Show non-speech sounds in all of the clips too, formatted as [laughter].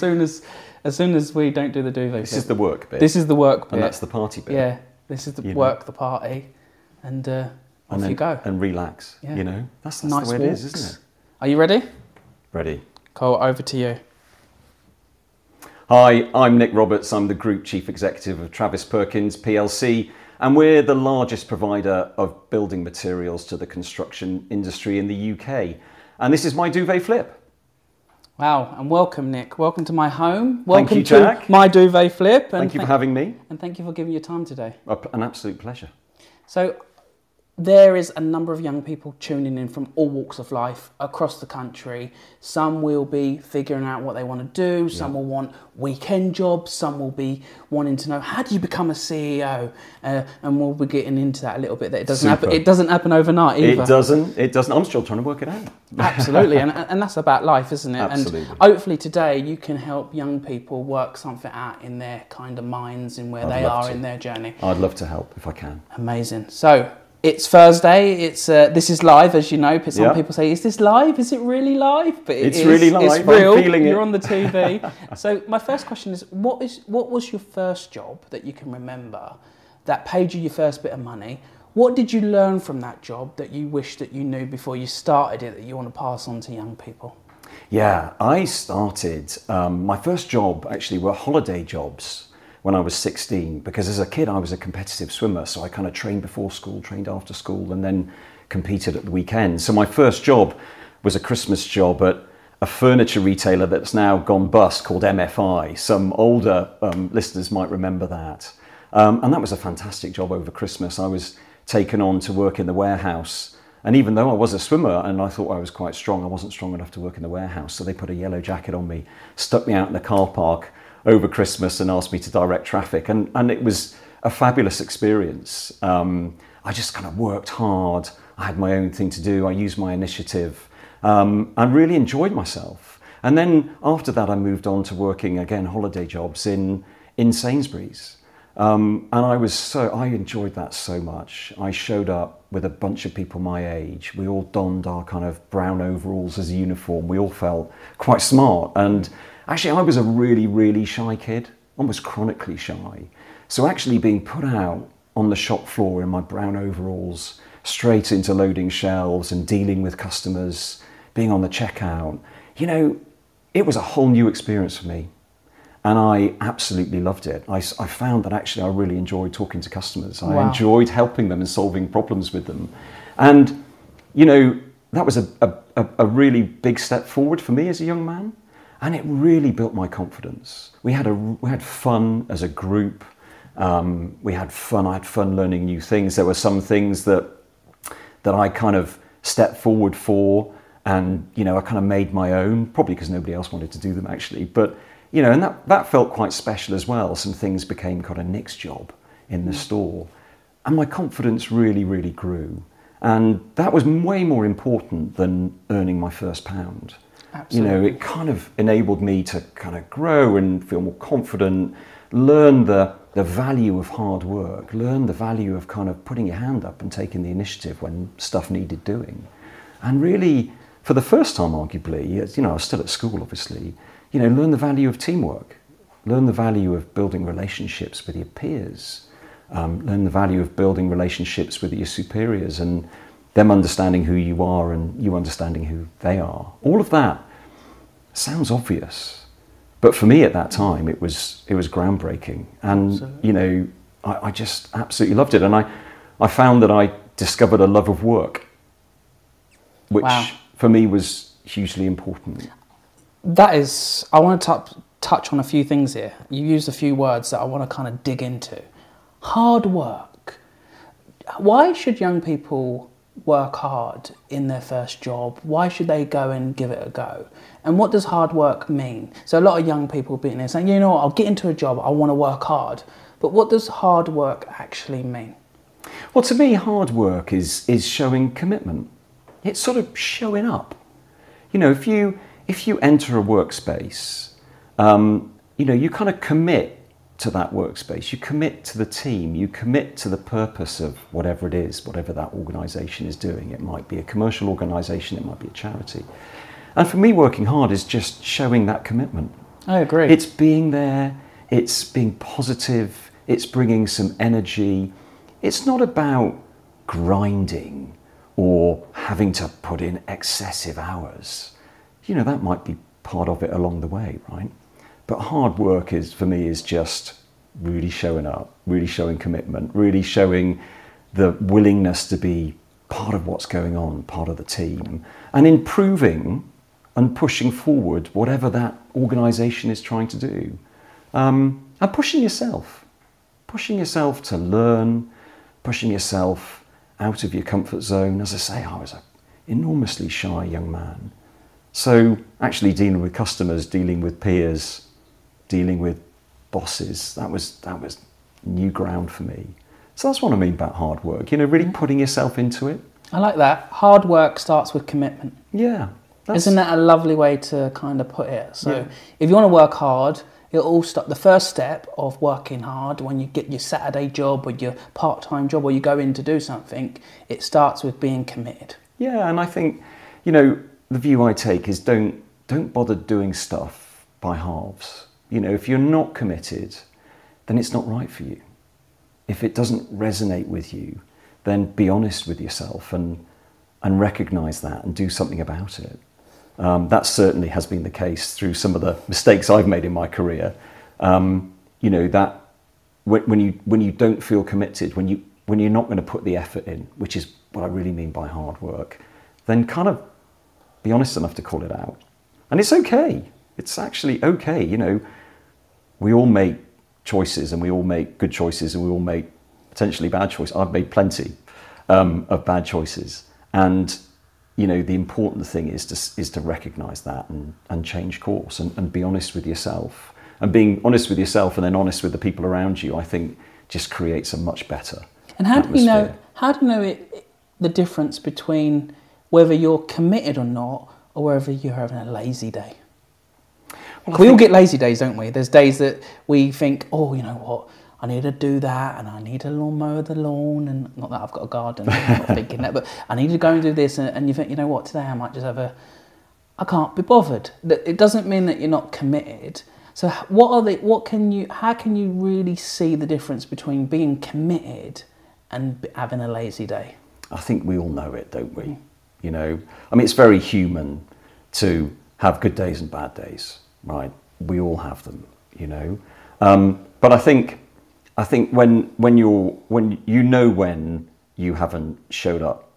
soon as as soon as we don't do the duvet. This bit. is the work bit. this is the work bit. and that's the party bit. yeah. This is the You know. work, the party, and uh, off and then, you go. And relax. Yeah. You know, that's, that's nice the way walks. it is, isn't it? Are you ready? Ready. Cole, over to you. Hi, I'm Nick Roberts. I'm the Group Chief Executive of Travis Perkins PLC, and we're the largest provider of building materials to the construction industry in the UK. And this is my duvet flip. Wow, and welcome, Nick. Welcome to my home. Welcome you, to Jack. my duvet flip. And Thank you for having me. And thank you for giving your time today. An absolute pleasure. So, there is a number of young people tuning in from all walks of life across the country. Some will be figuring out what they want to do, some will want weekend jobs, some will be wanting to know how do you become a CEO? Uh, and we'll be getting into that a little bit. That it doesn't happen. It doesn't happen overnight either. It doesn't. It doesn't. I'm still trying to work it out. Absolutely, and, and that's about life, isn't it? Absolutely. And hopefully today you can help young people work something out in their kind of minds and where I'd they are to. in their journey. I'd love to help if I can. Amazing. So it's Thursday. It's uh, this is live, as you know. but Some Yeah. people say, "Is this live? Is it really live?" But it It's is. really live. It's real. You're on the TV. [laughs] so my first question is, what is what was your first job that you can remember that paid you your first bit of money? What did you learn from that job that you wish that you knew before you started it that you want to pass on to young people? Yeah, I started, um, my first job actually were holiday jobs when I was 16 because as a kid I was a competitive swimmer. So I kind of trained before school, trained after school, and then competed at the weekend. So my first job was a Christmas job at a furniture retailer that's now gone bust called MFI. Some older um, listeners might remember that. Um, and that was a fantastic job over Christmas. I was taken on to work in the warehouse. And even though I was a swimmer and I thought I was quite strong, I wasn't strong enough to work in the warehouse. So they put a yellow jacket on me, stuck me out in the car park over Christmas and asked me to direct traffic. And, and it was a fabulous experience. Um, I just kind of worked hard. I had my own thing to do. I used my initiative. Um, really enjoyed myself. And then after that, I moved on to working again holiday jobs in in Sainsbury's. Um, and I was so I enjoyed that so much. I showed up with a bunch of people my age. We all donned our kind of brown overalls as a uniform. We all felt quite smart. And actually, I was a really, really shy kid, almost chronically shy. So actually, being put out on the shop floor in my brown overalls, straight into loading shelves and dealing with customers, being on the checkout, you know, it was a whole new experience for me and I absolutely loved it. I found that actually I really enjoyed talking to customers. I Wow. enjoyed helping them and solving problems with them. And, you know, that was a, a- a really big step forward for me as a young man. And it really built my confidence. We had, a, we had fun as a group. Um, we had fun. I had fun learning new things. There were some things that that I kind of stepped forward for and you know I kind of made my own probably because nobody else wanted to do them actually but you know and that that felt quite special as well some things became kind of Nick's job in the store and my confidence really really grew and that was way more important than earning my first pound you know it kind of enabled me to kind of grow and feel more confident learn the the value of hard work learn the value of kind of putting your hand up and taking the initiative when stuff needed doing. And really for the first time arguably you know i was still at school obviously you know learn the value of teamwork. Learn the value of building relationships with your peers. Um, learn the value of building relationships with your superiors and them understanding who you are and you understanding who they are all of that sounds obvious but for me at that time it was it was groundbreaking and Absolutely. you know I, I just absolutely loved it and I, I found that I discovered a love of work which Wow. for me was hugely important That is, I want to touch touch on a few things here. You used a few words that I want to kind of dig into. Hard work. Why should young people work hard in their first job? Why should they go and give it a go? And what does hard work mean? So a lot of young people being there saying, you know what, I'll get into a job, I want to work hard. But what does hard work actually mean? Well, to me, hard work is is showing commitment. It's sort of showing up. You know, if you if you enter a workspace, um, you know, you kind of commit to that workspace. You commit to the team. You commit to the purpose of whatever it is, whatever that organisation is doing. It might be a commercial organisation. It might be a charity. And for me, working hard is just showing that commitment. I agree. It's being there, it's being positive, it's bringing some energy. It's not about grinding or having to put in excessive hours. You know, that might be part of it along the way, right? But hard work is, for me, is just really showing up, really showing commitment, really showing the willingness to be part of what's going on, part of the team, and improving and pushing forward whatever that organisation is trying to do. Um, and pushing yourself, pushing yourself to learn, pushing yourself out of your comfort zone. As I say, I was an enormously shy young man. So, actually, dealing with customers, dealing with peers, dealing with bosses, that was, that was new ground for me. So, that's what I mean about hard work, you know, really mm-hmm. putting yourself into it. I like that. Hard work starts with commitment. Yeah. Isn't that a lovely way to kind of put it? So, Yeah. if you want to work hard, it'll all start. The first step of working hard, when you get your Saturday job or your part-time job, or you go in to do something, it starts with being committed. Yeah, and I think, you know, the view I take is don't don't bother doing stuff by halves. You know, if you're not committed, then it's not right for you. If it doesn't resonate with you, then be honest with yourself and and recognize that and do something about it. Um, that certainly has been the case through some of the mistakes I've made in my career. Um, you know that when, when you when you don't feel committed, when you when you're not going to put the effort in, which is what I really mean by hard work, then kind of be honest enough to call it out. And it's okay. It's actually okay. You know, we all make choices and we all make good choices and we all make potentially bad choices. I've made plenty um, of bad choices. And, you know, the important thing is to, is to recognize that and, and change course and, and be honest with yourself. And being honest with yourself and then honest with the people around you, I think just creates a much better And how do you know? How do you know it, the difference between whether you're committed or not, or whether you're having a lazy day? Well, we all get lazy days, don't we? There's days that we think, oh, you know what, I need to do that, and I need to lawn mow the lawn, and not that I've got a garden, I'm not [laughs] thinking that, but I need to go and do this, and, and you think, you know what, today I might just have a, I can't be bothered. It doesn't mean that you're not committed. So what are the, what can you, how can you really see the difference between being committed and having a lazy day? I think we all know it, don't we? You know, I mean, it's very human to have good days and bad days, right? We all have them, you know. Um, but I think, I think when when you're when you know when you haven't showed up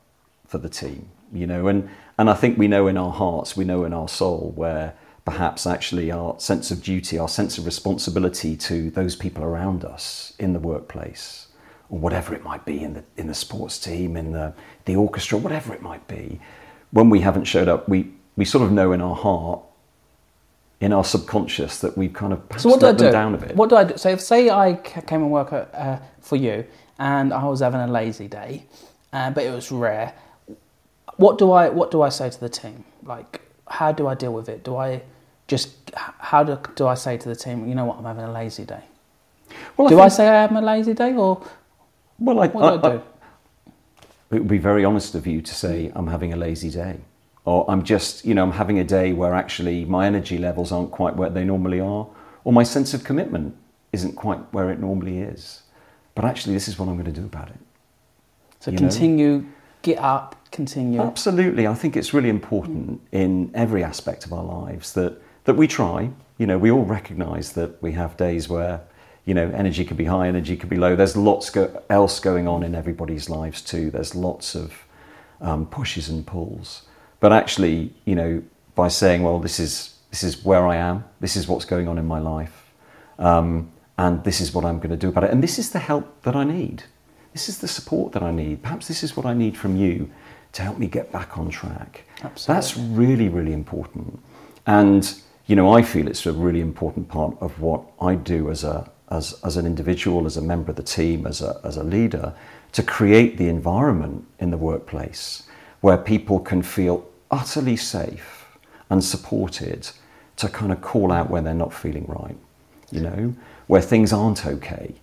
for the team, you know, and and I think we know in our hearts, we know in our soul where perhaps actually our sense of duty, our sense of responsibility to those people around us in the workplace, or whatever it might be in the in the sports team, in the the orchestra, whatever it might be, when we haven't showed up, we we sort of know in our heart, in our subconscious, that we've kind of So what do I them do? down a bit. What do I do? So if say I came and work at, uh, for you, and I was having a lazy day, uh, but it was rare. What do I what do I say to the team? Like, how do I deal with it? Do I just how do, do I say to the team? You know what? I'm having a lazy day. Well, do I think- say I am a lazy day, or Well, I, what do I, do? it would be very honest of you to say I'm having a lazy day, or I'm just, you know, I'm having a day where actually my energy levels aren't quite where they normally are, or my sense of commitment isn't quite where it normally is. But actually, this is what I'm going to do about it. so you know? continue, get up, continue. Absolutely, I think it's really important in every aspect of our lives that that we try. You know, we all recognise that we have days where you know energy can be high, energy can be low. There's lots go- else going on in everybody's lives too. There's lots of um, pushes and pulls. But actually, you know, by saying, well, this is this is where I am. This is what's going on in my life. Um, and this is what I'm going to do about it. And this is the help that I need. This is the support that I need. Perhaps this is what I need from you to help me get back on track. Absolutely. That's really, really important. And you know, I feel it's a really important part of what I do as a as, as an individual, as a member of the team, as a, as a leader, to create the environment in the workplace where people can feel utterly safe and supported to kind of call out when they're not feeling right, you know, where things aren't okay.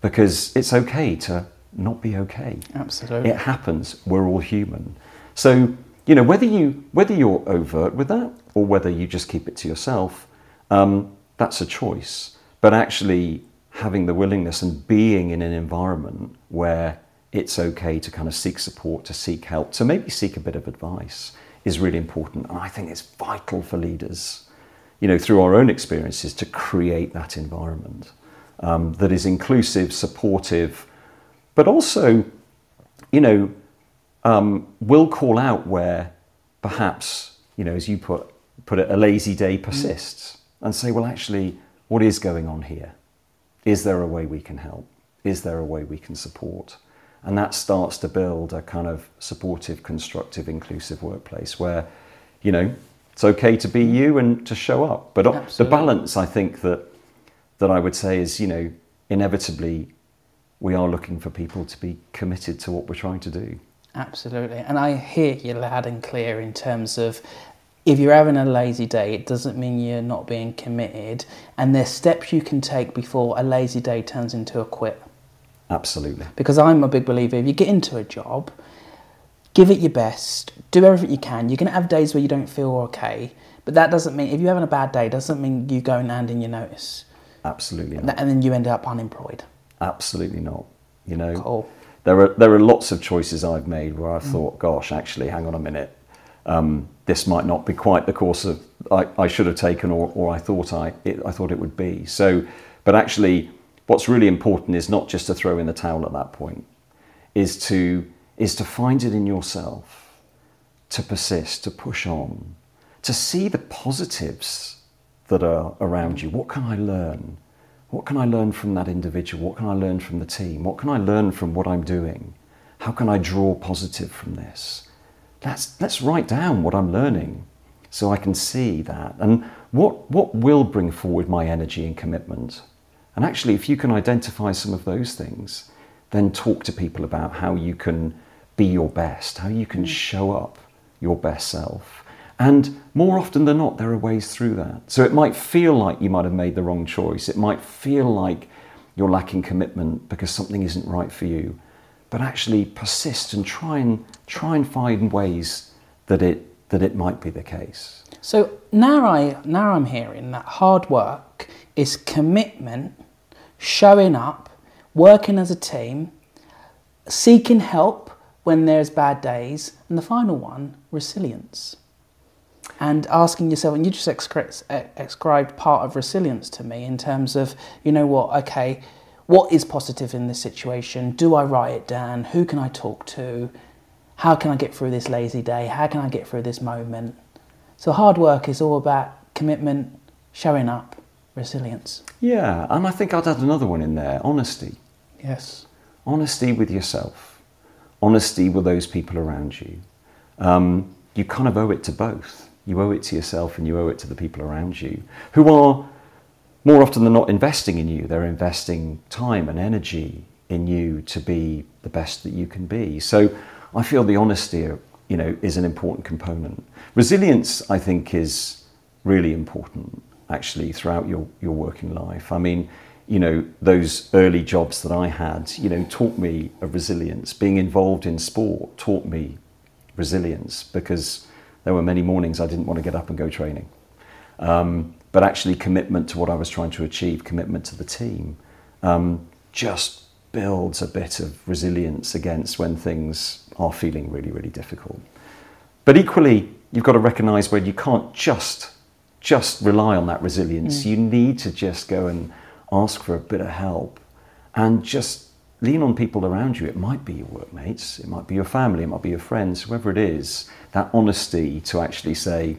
Because it's okay to not be okay. Absolutely. It happens. We're all human. So, you know, whether you whether you're overt with that or whether you just keep it to yourself, um, that's a choice. But actually, having the willingness and being in an environment where it's okay to kind of seek support, to seek help, to maybe seek a bit of advice is really important. And I think it's vital for leaders, you know, through our own experiences to create that environment um, that is inclusive, supportive, but also, you know, um, will call out where perhaps, you know, as you put, put it, a lazy day persists and say, well, actually, what is going on here? Is there a way we can help? Is there a way we can support? And that starts to build a kind of supportive, constructive, inclusive workplace where, you know, it's okay to be you and to show up. But Absolutely. the balance, I think, that, that I would say is, you know, inevitably we are looking for people to be committed to what we're trying to do. Absolutely. And I hear you loud and clear in terms of if you're having a lazy day, it doesn't mean you're not being committed. And there's steps you can take before a lazy day turns into a quit. Absolutely. Because I'm a big believer if you get into a job, give it your best, do everything you can. You're going to have days where you don't feel okay, but that doesn't mean, if you're having a bad day, doesn't mean you go and hand in your notice. Absolutely not. And then you end up unemployed. Absolutely not. You know, cool. there are there are lots of choices I've made where I mm. thought, gosh, actually, hang on a minute, um, this might not be quite the course of I, I should have taken or, or I thought I it, I thought it would be. So, but actually, what's really important is not just to throw in the towel at that point, is to is to find it in yourself, to persist, to push on, to see the positives that are around you. What can I learn? What can I learn from that individual? What can I learn from the team? What can I learn from what I'm doing? How can I draw positive from this? Let's, let's write down what I'm learning so I can see that. And what, what will bring forward my energy and commitment? And actually, if you can identify some of those things, then talk to people about how you can be your best, how you can mm. show up your best self. And more often than not, there are ways through that. So it might feel like you might have made the wrong choice. It might feel like you're lacking commitment because something isn't right for you. But actually persist and try and try and find ways that it that it might be the case. So now I now I'm hearing that hard work is commitment showing up, working as a team, seeking help when there's bad days, and the final one, resilience. And asking yourself, and you just ascribed part of resilience to me in terms of, you know what, okay, what is positive in this situation? Do I write it down? Who can I talk to? How can I get through this lazy day? How can I get through this moment? So, hard work is all about commitment, showing up, resilience. Yeah, and I think I'd add another one in there honesty. Yes. Honesty with yourself, honesty with those people around you. Um, you kind of owe it to both. You owe it to yourself and you owe it to the people around you who are more often than not investing in you. They're investing time and energy in you to be the best that you can be. So I feel the honesty, you know, is an important component. Resilience, I think, is really important actually throughout your, your working life. I mean, you know, those early jobs that I had, you know, taught me of resilience. Being involved in sport taught me resilience because there were many mornings I didn't want to get up and go training. Um, but actually, commitment to what I was trying to achieve, commitment to the team, um, just builds a bit of resilience against when things are feeling really, really difficult. But equally, you've got to recognize where you can't just just rely on that resilience. Mm. You need to just go and ask for a bit of help and just lean on people around you. It might be your workmates, it might be your family, it might be your friends, whoever it is. That honesty to actually say,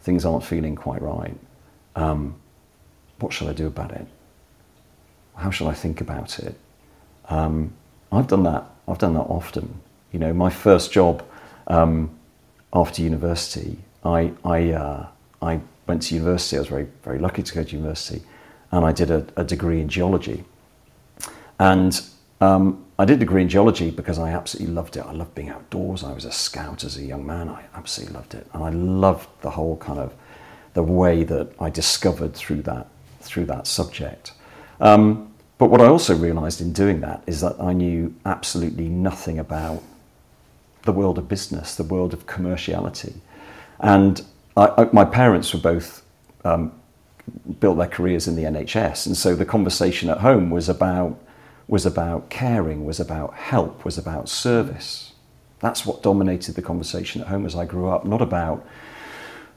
things aren't feeling quite right. Um, what shall I do about it? How shall I think about it? Um, I've done that. I've done that often. You know, my first job um, after university, I, I uh, I went to university. I was very, very lucky to go to university, and I did a, a degree in geology. And um, I did a degree in geology because I absolutely loved it. I loved being outdoors. I was a scout as a young man. I absolutely loved it, and I loved the whole kind of the way that I discovered through that through that subject. Um, but what I also realised in doing that is that I knew absolutely nothing about the world of business, the world of commerciality, and I, I, my parents were both um, built their careers in the NHS, and so the conversation at home was about was about caring, was about help, was about service. That's what dominated the conversation at home as I grew up, not about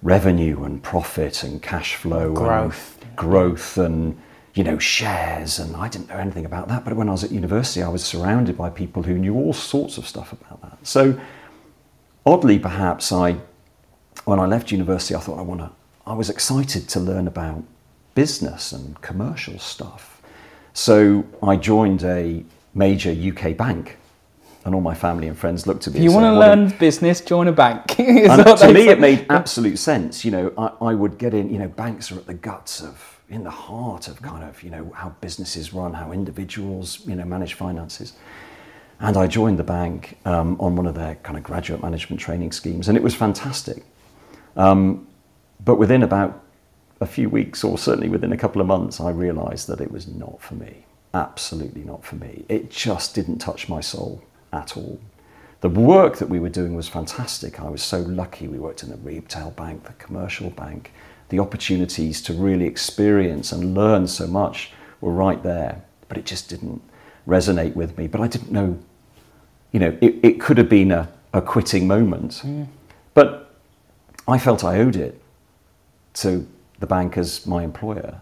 revenue and profit and cash flow Growth. and growth and you know shares and I didn't know anything about that but when I was at university I was surrounded by people who knew all sorts of stuff about that so oddly perhaps I when I left university I thought I want to I was excited to learn about business and commercial stuff so I joined a major UK bank and all my family and friends looked at me If you want to "What a- learn business, join a bank. [laughs] To me, it made absolute sense. You know, I, I would get in. You know, banks are at the guts of, in the heart of kind of, you know, how businesses run, how individuals, you know, manage finances. And I joined the bank um, on one of their kind of graduate management training schemes, and it was fantastic. Um, but within about a few weeks, or certainly within a couple of months, I realised that it was not for me. Absolutely not for me. It just didn't touch my soul at all. The work that we were doing was fantastic. I was so lucky. We worked in the retail bank, the commercial bank. The opportunities to really experience and learn so much were right there, but it just didn't resonate with me. But I didn't know, you know, it, it could have been a, a quitting moment. But I felt I owed it to the bank as my employer.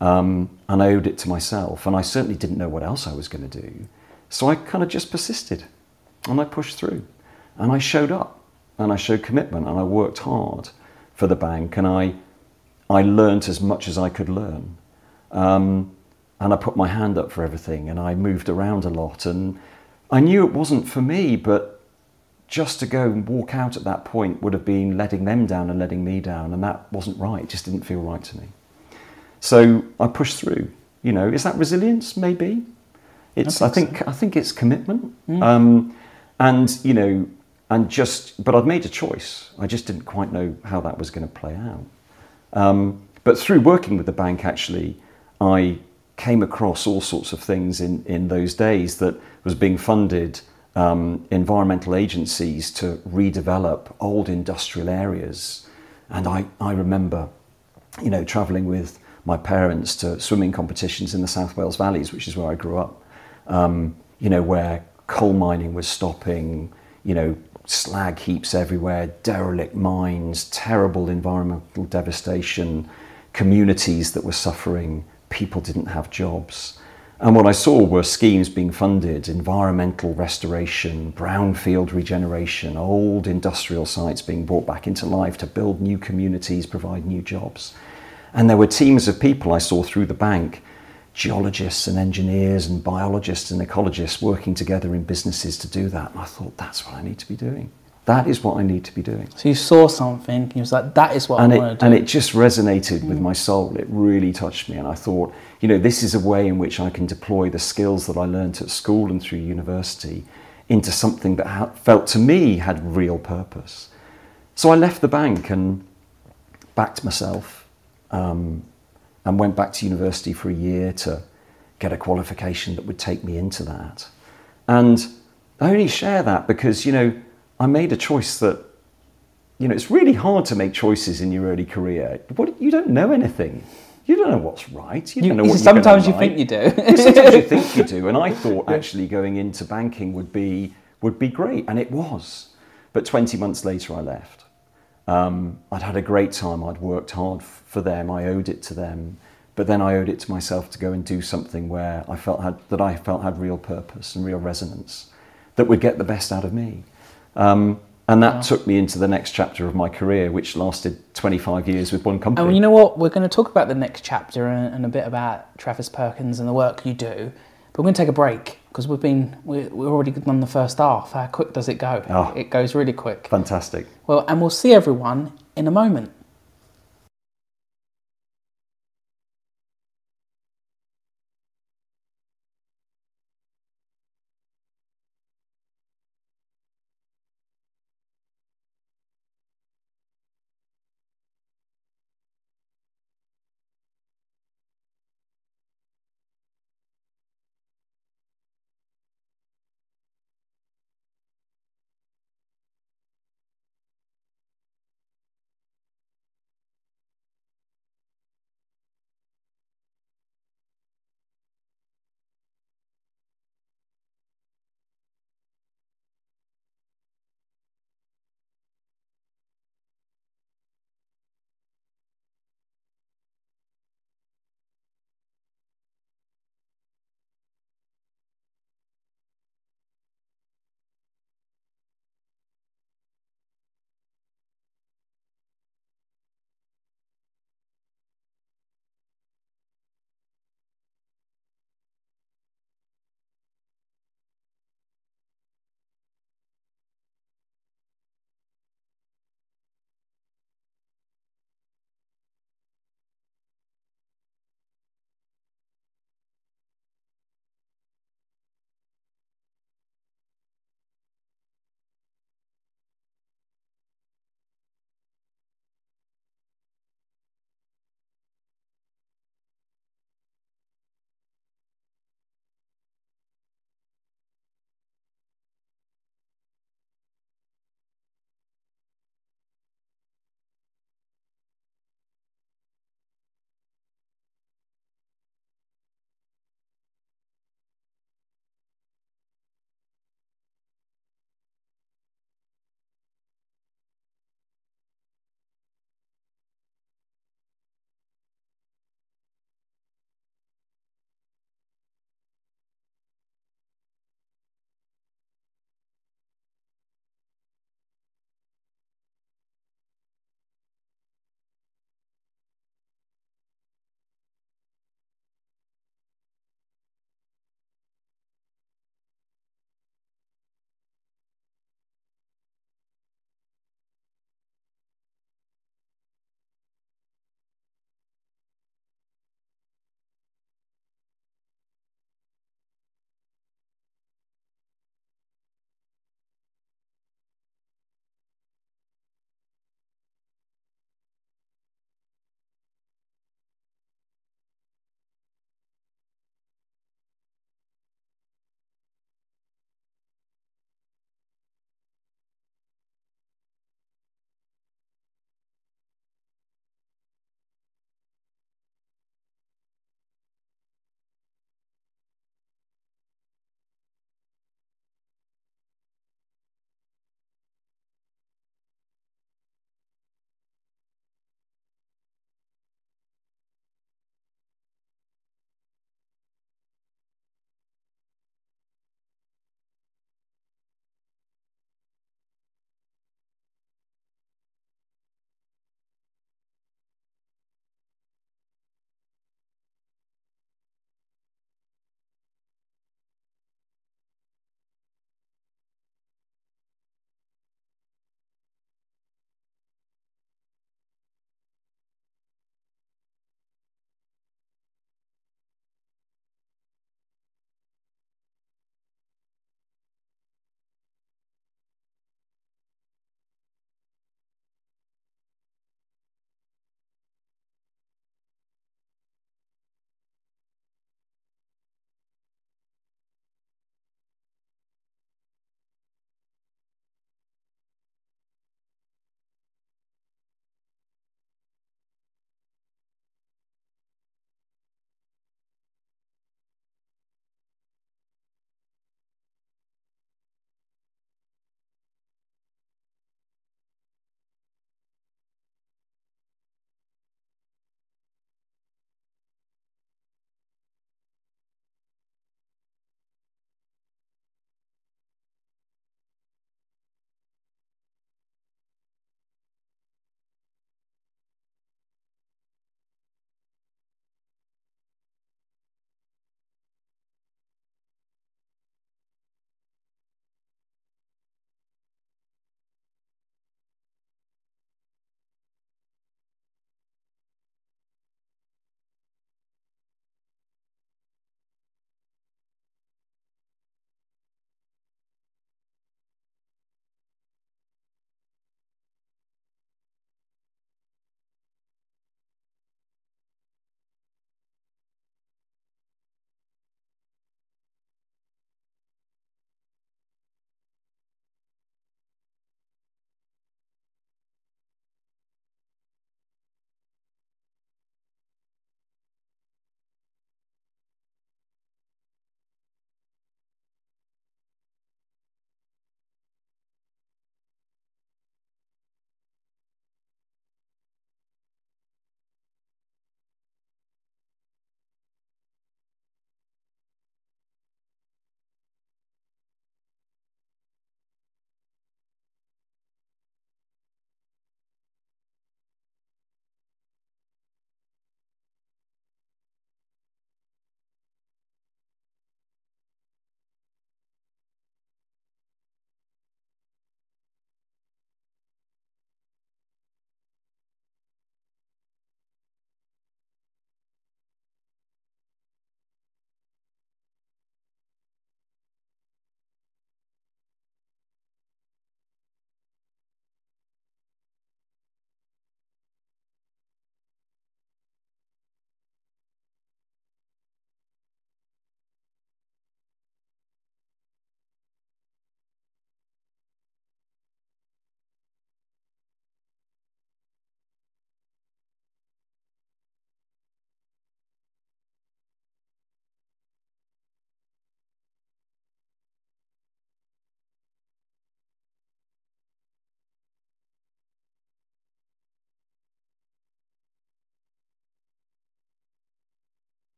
Um, and I owed it to myself. And I certainly didn't know what else I was going to do. So I kind of just persisted and I pushed through and I showed up and I showed commitment and I worked hard for the bank and I, I learnt as much as I could learn. Um, and I put my hand up for everything and I moved around a lot and I knew it wasn't for me, but just to go and walk out at that point would have been letting them down and letting me down and that wasn't right. It just didn't feel right to me. So I pushed through. You know, is that resilience? Maybe. It's. I think. I think it's commitment. Um, and you know, and just. But I'd made a choice. I just didn't quite know how that was going to play out. Um, but through working with the bank, actually, I came across all sorts of things in, in those days that was being funded um, environmental agencies to redevelop old industrial areas. And I, I remember, you know, travelling with my parents to swimming competitions in the South Wales valleys, which is where I grew up, um, you know, where coal mining was stopping, you know, slag heaps everywhere, derelict mines, terrible environmental devastation, communities that were suffering, people didn't have jobs. And what I saw were schemes being funded environmental restoration, brownfield regeneration, old industrial sites being brought back into life to build new communities, provide new jobs. And there were teams of people I saw through the bank geologists and engineers and biologists and ecologists working together in businesses to do that. And I thought, that's what I need to be doing. That is what I need to be doing. So you saw something, and you was like, that is what And I it, want to do. and it just resonated with my soul. It really touched me. And I thought, you know, this is a way in which I can deploy the skills that I learnt at school and through university into something that ha- felt to me had real purpose. So I left the bank and backed myself um, and went back to university for a year to get a qualification that would take me into that. And I only share that because, you know, I made a choice that, you know, it's really hard to make choices in your early career. What, you don't know anything. You don't know what's right. You, You- don't know what sometimes you think you do. [laughs] Sometimes you think you do. And I [laughs] thought actually going into banking would be, would be great. And it was. But 20 months later, I left. Um, I'd had a great time. I'd worked hard f- for them. I owed it to them. But then I owed it to myself to go and do something where I felt had, that I felt had real purpose and real resonance that would get the best out of me. Um, and that took me into the next chapter of my career, which lasted 25 years with one company. And you know what? We're going to talk about the next chapter and, and a bit about Travis Perkins and the work you do. But we're going to take a break because we've been we, we've already done the first half. How quick does it go? Oh. It goes really quick. Fantastic. Well, and we'll see everyone in a moment.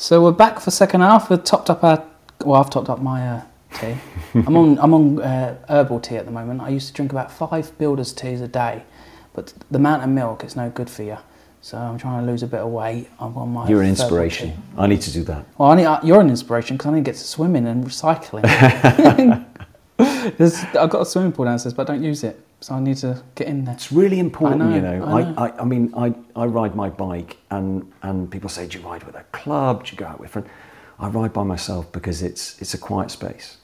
So we're back for second half. We've topped up our. Well, I've topped up my uh, tea. [laughs] I'm on. I'm on uh, herbal tea at the moment. I used to drink about five builders teas a day, but the amount of milk it's no good for you. So I'm trying to lose a bit of weight. I'm on my. You're an inspiration. tea. I need to do that. Well, I need, uh, you're an inspiration because I need to get to swimming and recycling. [laughs] [laughs] I've got a swimming pool downstairs, but I don't use it, so I need to get in there. It's really important, I know, you know. I I. I, I, mean, I, I ride my bike, and, and people say, Do you ride with a club? Do you go out with friends? I ride by myself because it's, it's a quiet space.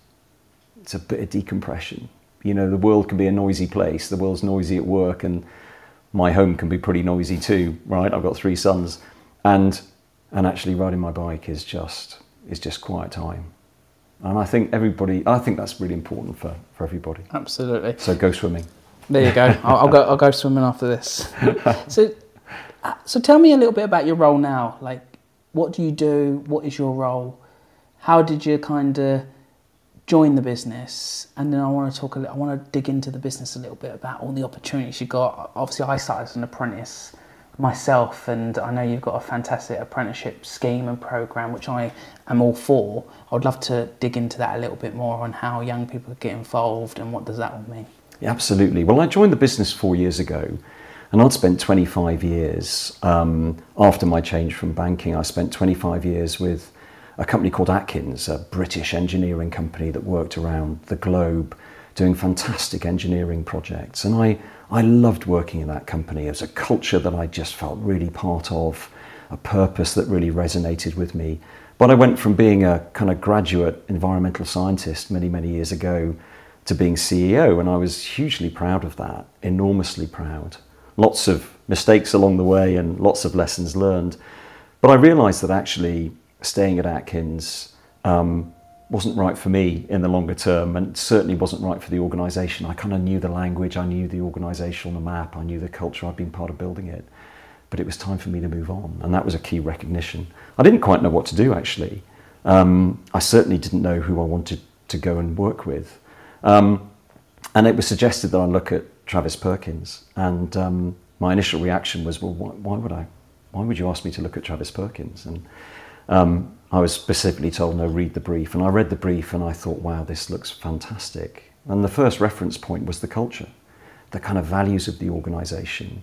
It's a bit of decompression. You know, the world can be a noisy place, the world's noisy at work, and my home can be pretty noisy too, right? I've got three sons. And, and actually, riding my bike is just, is just quiet time. And I think everybody, I think that's really important for, for everybody. Absolutely. So go swimming. There you go. [laughs] I'll, I'll go. I'll go swimming after this. [laughs] so, uh, so tell me a little bit about your role now. Like, what do you do? What is your role? How did you kind of join the business? And then I want to talk a little. I want to dig into the business a little bit about all the opportunities you got. Obviously, I started as an apprentice myself, and I know you've got a fantastic apprenticeship scheme and program, which I am all for. I would love to dig into that a little bit more on how young people get involved and what does that all mean. Absolutely. Well, I joined the business four years ago, and I'd spent 25 years um, after my change from banking. I spent 25 years with a company called Atkins, a British engineering company that worked around the globe doing fantastic engineering projects. And I, I loved working in that company. It was a culture that I just felt really part of, a purpose that really resonated with me. But I went from being a kind of graduate environmental scientist many, many years ago to being CEO, and I was hugely proud of that, enormously proud. Lots of mistakes along the way and lots of lessons learned. But I realized that actually staying at Atkins um, wasn't right for me in the longer term and certainly wasn't right for the organization. I kind of knew the language, I knew the organization on the map, I knew the culture, I'd been part of building it. But it was time for me to move on, and that was a key recognition. I didn't quite know what to do actually. Um, I certainly didn't know who I wanted to go and work with. Um, and it was suggested that I look at Travis Perkins, and um, my initial reaction was, well, why, why would I? Why would you ask me to look at Travis Perkins? And um, I was specifically told, no, read the brief. And I read the brief and I thought, wow, this looks fantastic. And the first reference point was the culture, the kind of values of the organization.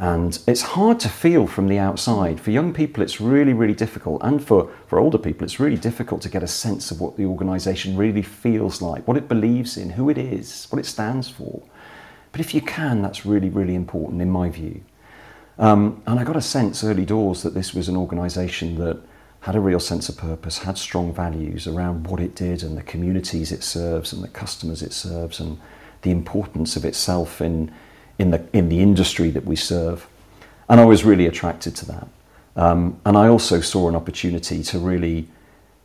And it's hard to feel from the outside. For young people, it's really, really difficult. And for, for older people, it's really difficult to get a sense of what the organization really feels like, what it believes in, who it is, what it stands for. But if you can, that's really, really important in my view. Um, and I got a sense early doors that this was an organization that had a real sense of purpose, had strong values around what it did and the communities it serves and the customers it serves and the importance of itself in, in, the, in the industry that we serve. And I was really attracted to that. Um, and I also saw an opportunity to really,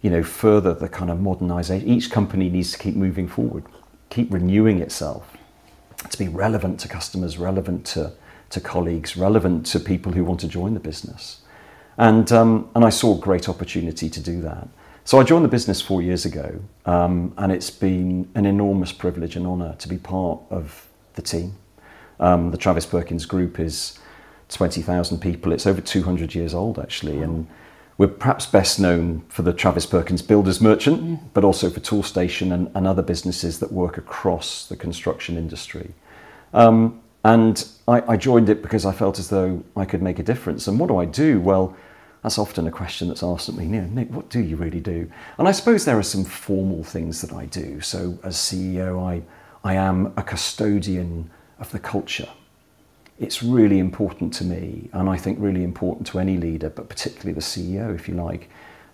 you know, further the kind of modernization. Each company needs to keep moving forward, keep renewing itself to be relevant to customers, relevant to, to colleagues, relevant to people who want to join the business. And, um, and I saw a great opportunity to do that. So I joined the business four years ago, um, and it's been an enormous privilege and honour to be part of the team. Um, the Travis Perkins Group is 20,000 people. It's over 200 years old, actually, and we're perhaps best known for the Travis Perkins Builders Merchant, but also for Toolstation and, and other businesses that work across the construction industry. Um, and I, I joined it because I felt as though I could make a difference. And what do I do? Well, that's often a question that's asked of me, you know, Nick, what do you really do? And I suppose there are some formal things that I do. So as CEO, I, I am a custodian of the culture. It's really important to me, and I think really important to any leader, but particularly the CEO, if you like,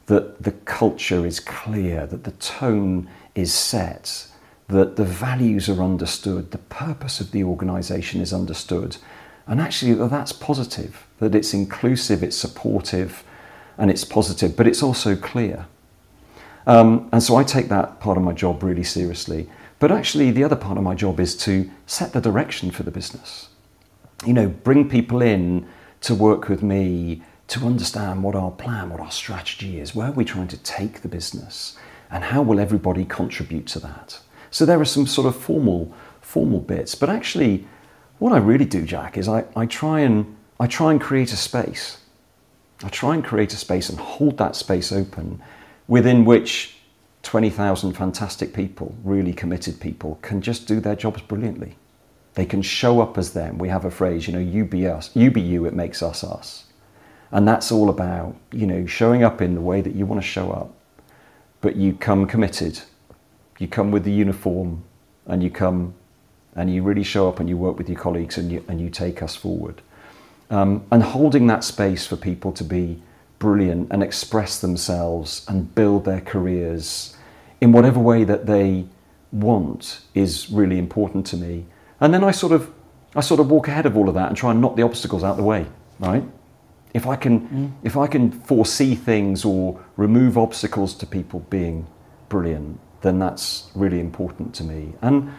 that the culture is clear, that the tone is set, that the values are understood, the purpose of the organization is understood, and actually that that's positive, that it's inclusive, it's supportive, and it's positive, but it's also clear. Um, and so I take that part of my job really seriously. But actually, the other part of my job is to set the direction for the business. You know, bring people in to work with me to understand what our plan, what our strategy is, where are we trying to take the business, and how will everybody contribute to that. So there are some sort of formal, formal bits. But actually, what I really do, Jack, is I, I try and I try and create a space. I try and create a space and hold that space open within which 20,000 fantastic people, really committed people, can just do their jobs brilliantly. They can show up as them. We have a phrase, you know, you be us, you be you, it makes us us. And that's all about, you know, showing up in the way that you want to show up. But you come committed. You come with the uniform and you come and you really show up and you work with your colleagues and you, and you take us forward. Um, and holding that space for people to be brilliant and express themselves and build their careers in whatever way that they want is really important to me. And then I sort of I sort of walk ahead of all of that and try and knock the obstacles out of the way, right? If I can mm. if I can foresee things or remove obstacles to people being brilliant, then that's really important to me. And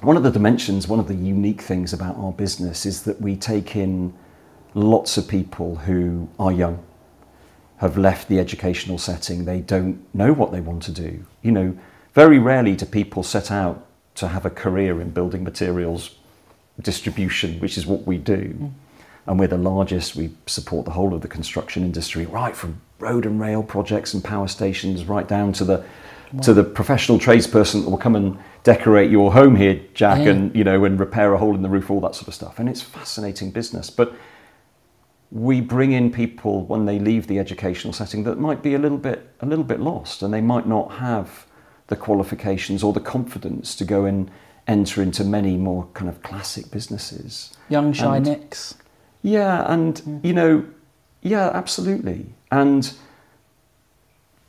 one of the dimensions, one of the unique things about our business is that we take in lots of people who are young, have left the educational setting, they don't know what they want to do. You know, very rarely do people set out to have a career in building materials distribution, which is what we do. Mm. And we're the largest, we support the whole of the construction industry, right from road and rail projects and power stations, right down to the to the professional tradesperson that will come and decorate your home here, Jack, yeah. and you know, and repair a hole in the roof, all that sort of stuff. And it's fascinating business. But we bring in people when they leave the educational setting that might be a little bit a little bit lost, and they might not have the qualifications or the confidence to go and enter into many more kind of classic businesses. Young shy Nicks. Yeah, and mm. you know, yeah, absolutely, and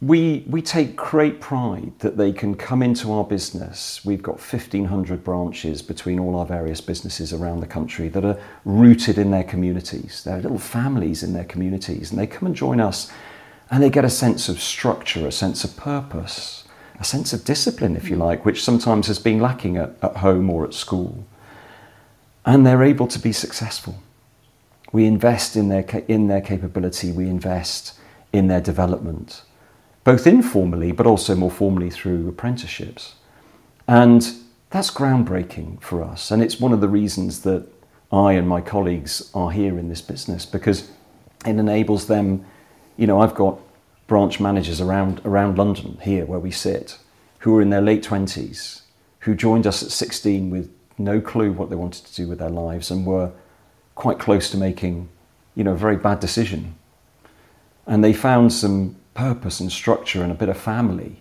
we, we take great pride that they can come into our business. We've got 1,500 branches between all our various businesses around the country that are rooted in their communities. They're little families in their communities, and they come and join us and they get a sense of structure, a sense of purpose, a sense of discipline, if you like, which sometimes has been lacking at, at home or at school. And they're able to be successful. We invest in their, in their capability, we invest in their development both informally but also more formally through apprenticeships. And that's groundbreaking for us. And it's one of the reasons that I and my colleagues are here in this business because it enables them. You know, I've got branch managers around, around London here where we sit who are in their late 20s, who joined us at 16 with no clue what they wanted to do with their lives and were quite close to making, you know, a very bad decision. And they found some purpose and structure and a bit of family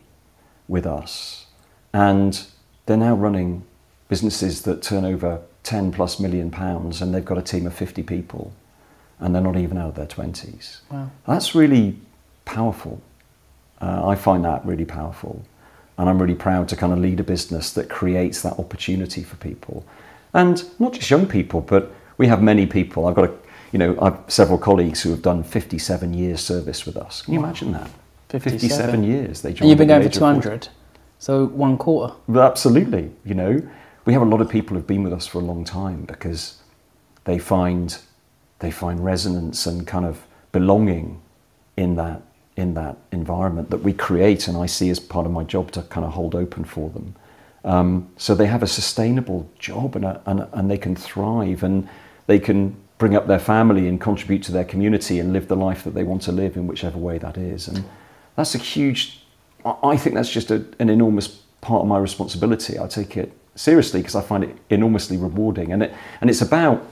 with us. And they're now running businesses that turn over 10 plus million pounds and they've got a team of 50 people and they're not even out of their 20s. Wow. That's really powerful. Uh, I find that really powerful. And I'm really proud to kind of lead a business that creates that opportunity for people. And not just young people, but we have many people. I've got a you know, I've several colleagues who have done 57 years service with us. Can you wow. imagine that? 57. 57 years. They joined. And you've been going for 200, so one quarter. Absolutely. You know, we have a lot of people who've been with us for a long time because they find they find resonance and kind of belonging in that in that environment that we create, and I see as part of my job to kind of hold open for them. Um, so they have a sustainable job and, a, and, and they can thrive and they can bring up their family and contribute to their community and live the life that they want to live in whichever way that is. And that's a huge, I think that's just a, an enormous part of my responsibility. I take it seriously because I find it enormously rewarding. And, it, and it's about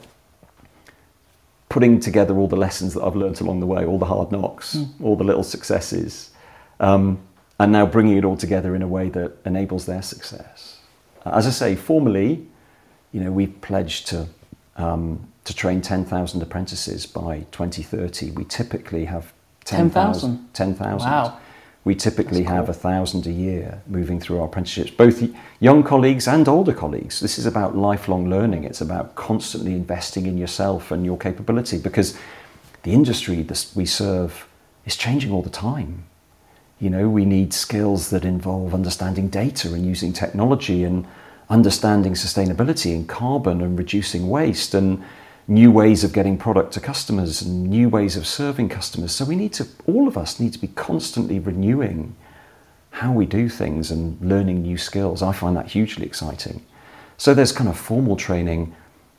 putting together all the lessons that I've learned along the way, all the hard knocks, mm. all the little successes, um, and now bringing it all together in a way that enables their success. As I say, formally, you know, we've pledged to um, to train 10,000 apprentices by 2030. We typically have 10,000. 10, 10,000. wow. We typically cool. have a thousand a year moving through our apprenticeships, both young colleagues and older colleagues. This is about lifelong learning. It's about constantly investing in yourself and your capability because the industry that we serve is changing all the time. You know, we need skills that involve understanding data and using technology and understanding sustainability and carbon and reducing waste and new ways of getting product to customers and new ways of serving customers. So we need to, all of us need to be constantly renewing how we do things and learning new skills. I find that hugely exciting. So there's kind of formal training,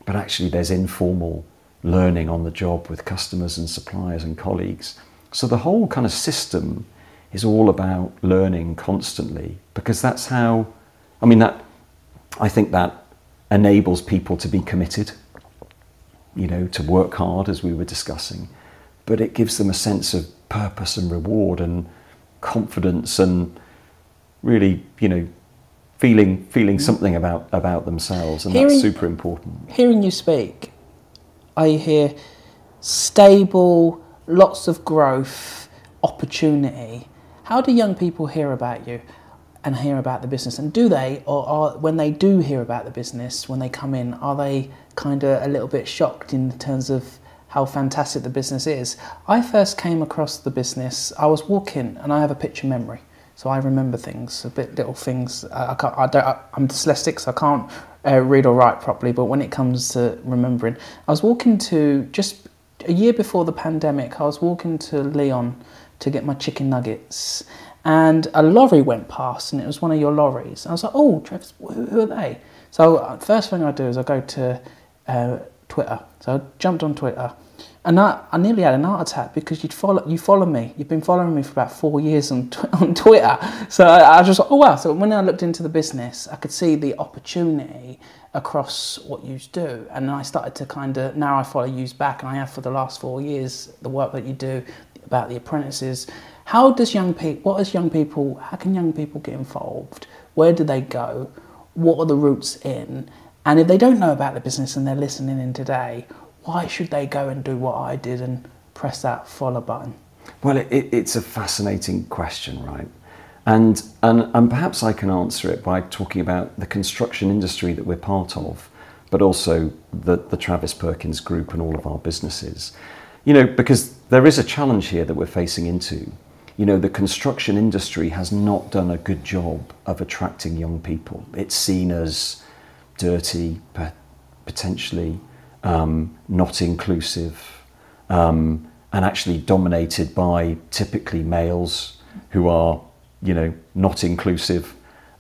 but actually there's informal learning on the job with customers and suppliers and colleagues. So the whole kind of system is all about learning constantly because that's how, I mean, that I think that enables people to be committed, you know, to work hard as we were discussing, but it gives them a sense of purpose and reward and confidence and really, you know, feeling feeling mm-hmm. something about about themselves, and Hearing- that's super important. Hearing you speak, I hear stable, lots of growth, opportunity. How do young people hear about you and hear about the business? And do they, or are, when they do hear about the business, when they come in, are they kind of a little bit shocked in terms of how fantastic the business is? I first came across the business, I was walking, and I have a picture memory. So I remember things, a bit little things. I, can't, I don't, I, I'm dyslexic, so I can't uh, read or write properly. But when it comes to remembering, I was walking to just a year before the pandemic. I was walking to Leon to get my chicken nuggets, and a lorry went past, and it was one of your lorries. I was like, "Oh, Travis, who, are they?" So uh, first thing I do is I go to uh, Twitter. So I jumped on Twitter, and I, I nearly had an heart attack because you'd follow you follow me. You've been following me for about four years on [laughs] on Twitter. So I, I was just oh wow. So when I looked into the business, I could see the opportunity across what you do, and I started to kind of now I follow you back, and I have for the last four years the work that you do about the apprentices. How does young people? What is young people? How can young people get involved? Where do they go? What are the routes in? And if they don't know about the business and they're listening in today, why should they go and do what I did and press that follow button? Well, it, it, it's a fascinating question, right? And, and, and perhaps I can answer it by talking about the construction industry that we're part of, but also the, the Travis Perkins Group and all of our businesses. You know, because there is a challenge here that we're facing into. You know, the construction industry has not done a good job of attracting young people. It's seen as dirty, potentially um, not inclusive, um, and actually dominated by typically males who are, you know, not inclusive.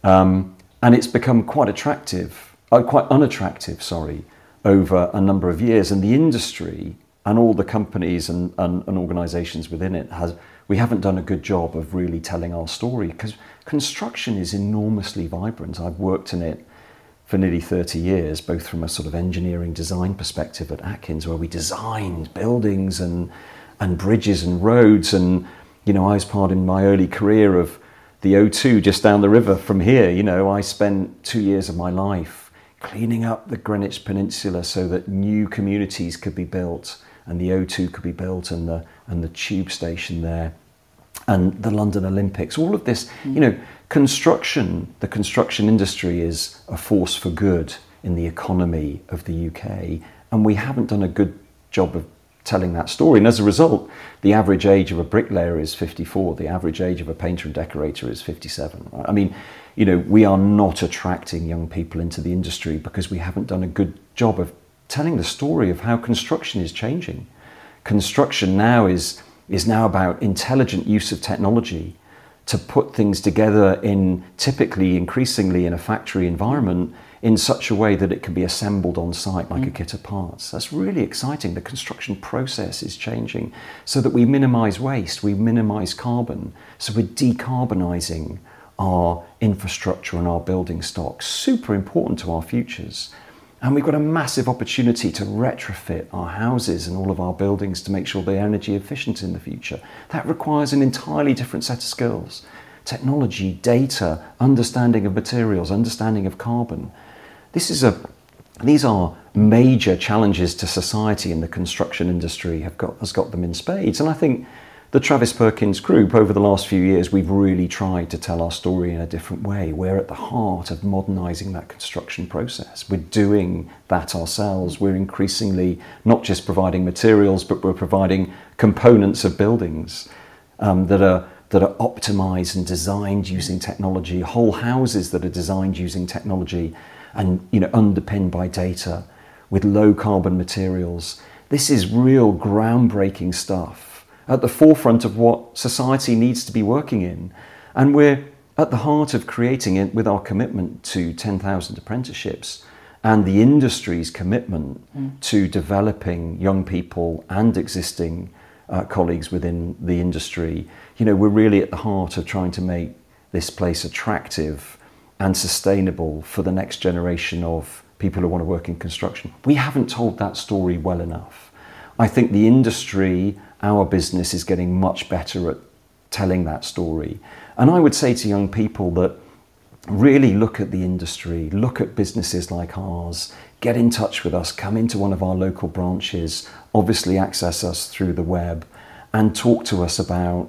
Um, and it's become quite attractive, uh, quite unattractive, sorry, over a number of years. And the industry and all the companies and, and, and organisations within it has, we haven't done a good job of really telling our story because construction is enormously vibrant. I've worked in it for nearly 30 years, both from a sort of engineering design perspective at Atkins, where we designed buildings and, and bridges and roads. And, you know, I was part in my early career of the O2 just down the river from here. You know, I spent two years of my life cleaning up the Greenwich Peninsula so that new communities could be built and the O2 could be built and the, and the tube station there and the London Olympics. All of this, you know, construction, the construction industry is a force for good in the economy of the UK, and we haven't done a good job of telling that story. And as a result, the average age of a bricklayer is 54, the average age of a painter and decorator is 57. Right? I mean, you know, we are not attracting young people into the industry because we haven't done a good job of telling the story of how construction is changing. Construction now is is now about intelligent use of technology to put things together in typically increasingly in a factory environment in such a way that it can be assembled on site like a mm. kit of parts. That's really exciting. The construction process is changing so that we minimize waste, we minimize carbon. So we're decarbonizing our infrastructure and our building stock. Super important to our futures. And we've got a massive opportunity to retrofit our houses and all of our buildings to make sure they're energy efficient in the future. That requires an entirely different set of skills technology, data, understanding of materials, understanding of carbon. This is a, these are major challenges to society, and the construction industry have got, has got them in spades. And I think the Travis Perkins Group, over the last few years, we've really tried to tell our story in a different way. We're at the heart of modernising that construction process. We're doing that ourselves. We're increasingly not just providing materials, but we're providing components of buildings um, that are that are optimized and designed using technology, whole houses that are designed using technology and you know underpinned by data with low carbon materials. This is real groundbreaking stuff at the forefront of what society needs to be working in. And we're at the heart of creating it with our commitment to 10,000 apprenticeships and the industry's commitment to developing young people and existing uh, colleagues within the industry, you know, we're really at the heart of trying to make this place attractive and sustainable for the next generation of people who want to work in construction. We haven't told that story well enough. I think the industry, our business, is getting much better at telling that story. And I would say to young people that really look at the industry, look at businesses like ours, get in touch with us, come into one of our local branches, obviously access us through the web, and talk to us about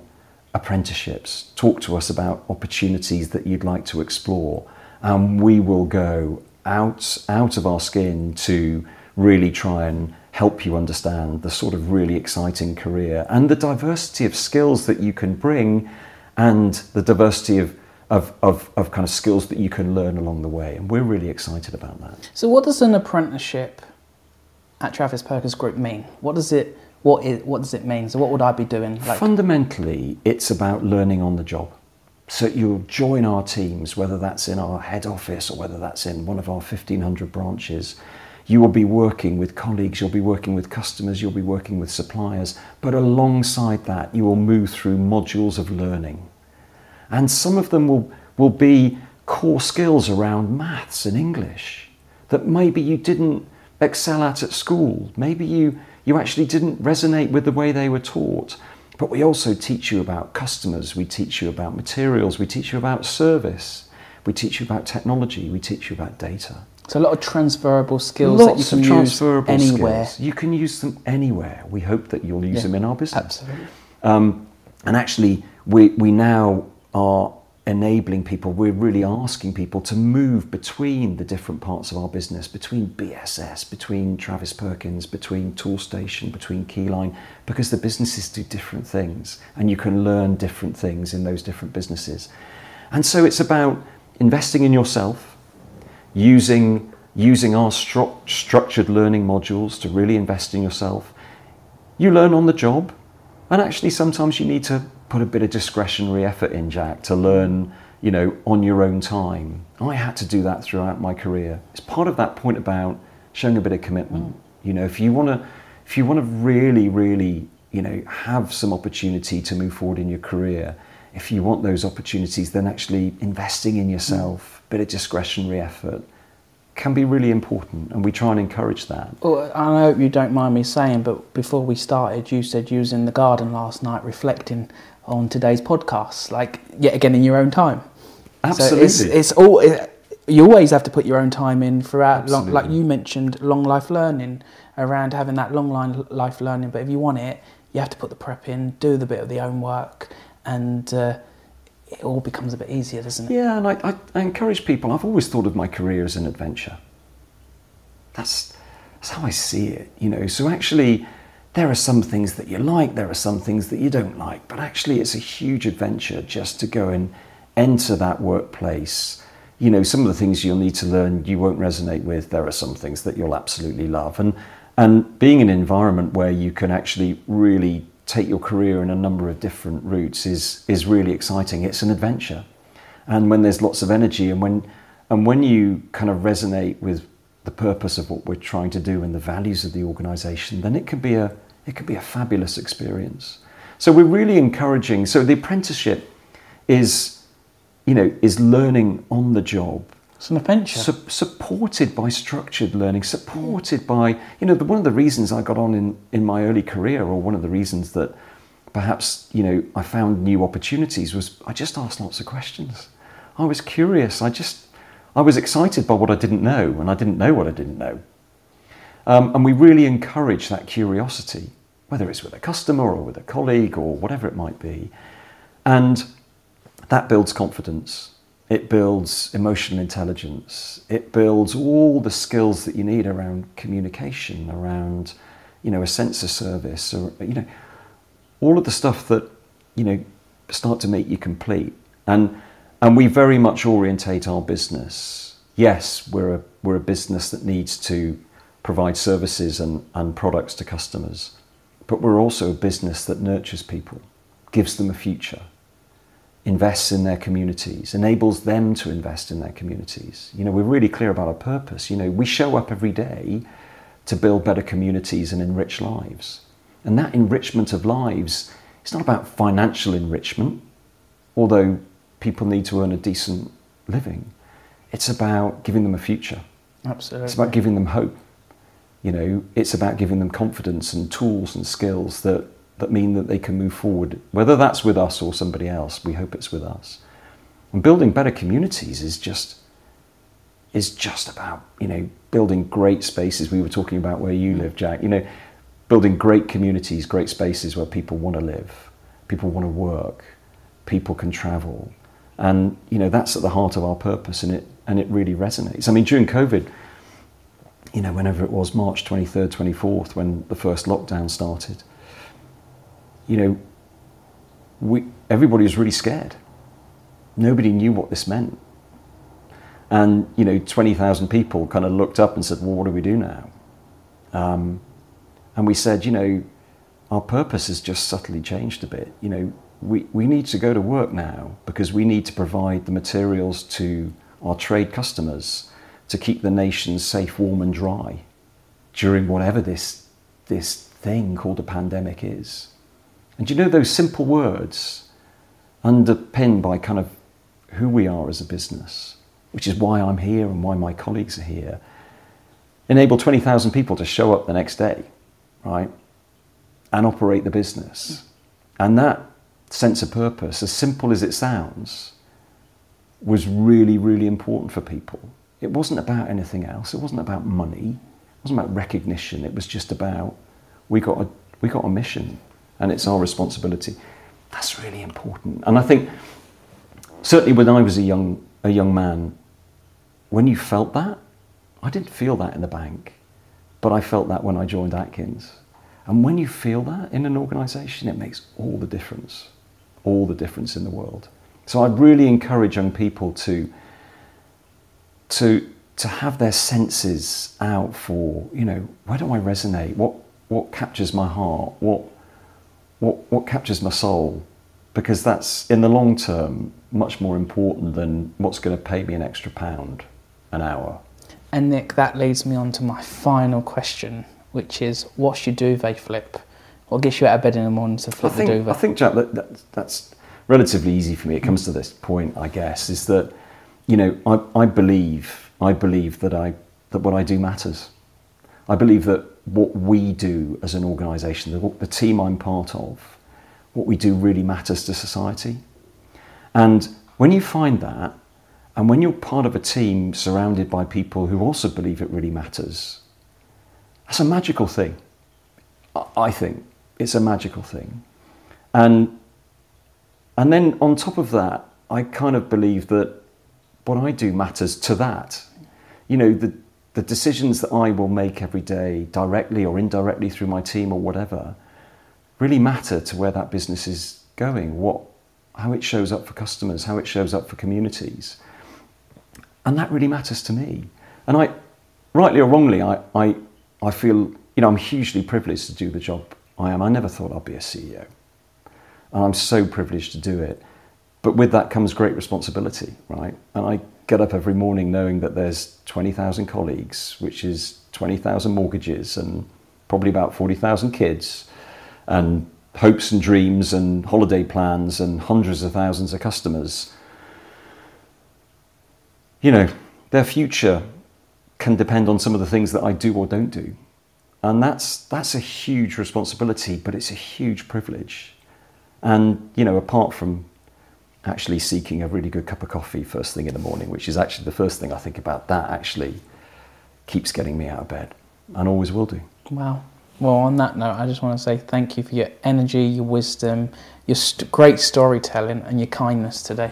apprenticeships, talk to us about opportunities that you'd like to explore. And we will go out, out of our skin to really try and help you understand the sort of really exciting career and the diversity of skills that you can bring and the diversity of, of, of, of kind of skills that you can learn along the way. And we're really excited about that. So, what does an apprenticeship at Travis Perkins Group mean? What does it what is what does it mean? So, what would I be doing? Like, Fundamentally, it's about learning on the job. So you'll join our teams, whether that's in our head office or whether that's in one of our 1,500 branches. You will be working with colleagues, you'll be working with customers, you'll be working with suppliers, but alongside that, you will move through modules of learning. And some of them will, will be core skills around maths and English that maybe you didn't excel at at school. Maybe you, you actually didn't resonate with the way they were taught. But we also teach you about customers, we teach you about materials, we teach you about service, we teach you about technology, we teach you about data. So a lot of transferable skills Lots that you can use anywhere. Skills. You can use them anywhere. We hope that you'll use yeah, them in our business. Absolutely. Um, and actually, we, we now are enabling people, we're really asking people to move between the different parts of our business, between BSS, between Travis Perkins, between Toolstation, between Keyline, because the businesses do different things and you can learn different things in those different businesses. And so it's about investing in yourself, using, using our stru- structured learning modules to really invest in yourself. You learn on the job, and actually sometimes you need to put a bit of discretionary effort in, Jack, to learn, you know, on your own time. I had to do that throughout my career. It's part of that point about showing a bit of commitment. Mm. You know, if you want to, if you want to really, really, you know, have some opportunity to move forward in your career, if you want those opportunities, then actually investing in yourself. Bit of discretionary effort, can be really important, and we try and encourage that. Well, I hope you don't mind me saying, but before we started, you said you was in the garden last night reflecting on today's podcast, like yet again in your own time. Absolutely, so it's, it's all. It, you always have to put your own time in throughout, long, like you mentioned, long life learning around having that long line life learning. But if you want it, you have to put the prep in, do the bit of the own work, and uh, it all becomes a bit easier, doesn't it? Yeah, and I, I, I, encourage people. I've always thought of my career as an adventure. That's that's how I see it. You know, so actually there are some things that you like, there are some things that you don't like, but actually it's a huge adventure just to go and enter that workplace. You know, some of the things you'll need to learn you won't resonate with, there are some things that you'll absolutely love. And and being in an environment where you can actually really take your career in a number of different routes is is really exciting. It's an adventure. And when there's lots of energy and when and when you kind of resonate with the purpose of what we're trying to do and the values of the organization, then it can be a it can be a fabulous experience. So we're really encouraging. So the apprenticeship is, you know, is learning on the job. It's an adventure. Su- supported by structured learning, supported by, you know, the, one of the reasons I got on in, in my early career, or one of the reasons that perhaps, you know, I found new opportunities was I just asked lots of questions. I was curious. I just, I was excited by what I didn't know, and I didn't know what I didn't know. Um, and we really encourage that curiosity, whether it's with a customer or with a colleague or whatever it might be. And that builds confidence. It builds emotional intelligence. It builds all the skills that you need around communication, around, you know, a sense of service, or you know, all of the stuff that, you know, start to make you complete. And and we very much orientate our business. Yes, we're a we're a business that needs to provide services and, and products to customers. But we're also a business that nurtures people, gives them a future. Invests in their communities, enables them to invest in their communities. You know, we're really clear about our purpose. You know, we show up every day to build better communities and enrich lives. And that enrichment of lives, it's not about financial enrichment, although people need to earn a decent living. It's about giving them a future. Absolutely. It's about giving them hope. You know, it's about giving them confidence and tools and skills that that mean that they can move forward, whether that's with us or somebody else. We hope it's with us. And building better communities is just is just about you know building great spaces. We were talking about where you live, Jack. You know, building great communities, great spaces where people want to live, people want to work, people can travel, and you know that's at the heart of our purpose, and it and it really resonates. I mean, during COVID, you know, whenever it was March twenty third, twenty fourth, when the first lockdown started you know, we, everybody was really scared. Nobody knew what this meant. And, you know, 20,000 people kind of looked up and said, well, what do we do now? Um, and we said, you know, our purpose has just subtly changed a bit. You know, we, we need to go to work now because we need to provide the materials to our trade customers to keep the nation safe, warm, and dry during whatever this, this thing called a pandemic is. And you know those simple words underpinned by kind of who we are as a business, which is why I'm here and why my colleagues are here, enable 20,000 people to show up the next day, right, and operate the business. And that sense of purpose, as simple as it sounds, was really, really important for people. It wasn't about anything else. It wasn't about money. It wasn't about recognition. It was just about we got a, we got a mission and it's our responsibility. That's really important. And I think certainly when I was a young a young man, when you felt that, I didn't feel that in the bank, but I felt that when I joined Atkins. And when you feel that in an organisation, it makes all the difference, all the difference in the world. So I'd really encourage young people to to to have their senses out for you know where do I resonate? What what captures my heart? What what, what captures my soul because that's in the long term much more important than what's going to pay me an extra pound an hour. And Nick, that leads me on to my final question, which is what's your duvet flip? What gets you out of bed in the morning to flip I think, the duvet? I think, Jack, that, that, that's relatively easy for me. It comes to this point, I guess, is that, you know, I, I believe, I believe that, I, that what I do matters. I believe that what we do as an organisation, the, the team I'm part of, what we do really matters to society. And when you find that, and when you're part of a team surrounded by people who also believe it really matters, that's a magical thing. I think it's a magical thing. And, and then on top of that, I kind of believe that what I do matters to that. You know, the, the decisions that I will make every day, directly or indirectly through my team or whatever, really matter to where that business is going, what, how it shows up for customers, how it shows up for communities. And that really matters to me. And I, rightly or wrongly, I, I, I feel, you know, I'm hugely privileged to do the job I am. I never thought I'd be a CEO. And I'm so privileged to do it. But with that comes great responsibility, right? And I get up every morning knowing that there's 20,000 colleagues, which is 20,000 mortgages and probably about 40,000 kids, and hopes and dreams and holiday plans and hundreds of thousands of customers. You know, their future can depend on some of the things that I do or don't do. And that's, that's a huge responsibility, but it's a huge privilege. And, you know, apart from actually seeking a really good cup of coffee first thing in the morning, which is actually the first thing I think about. That actually keeps getting me out of bed and always will do. Wow. Well, on that note, I just want to say thank you for your energy, your wisdom, your st- great storytelling, and your kindness today.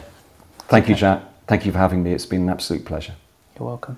Thank you, Jack. Thank you for having me. It's been an absolute pleasure. You're welcome.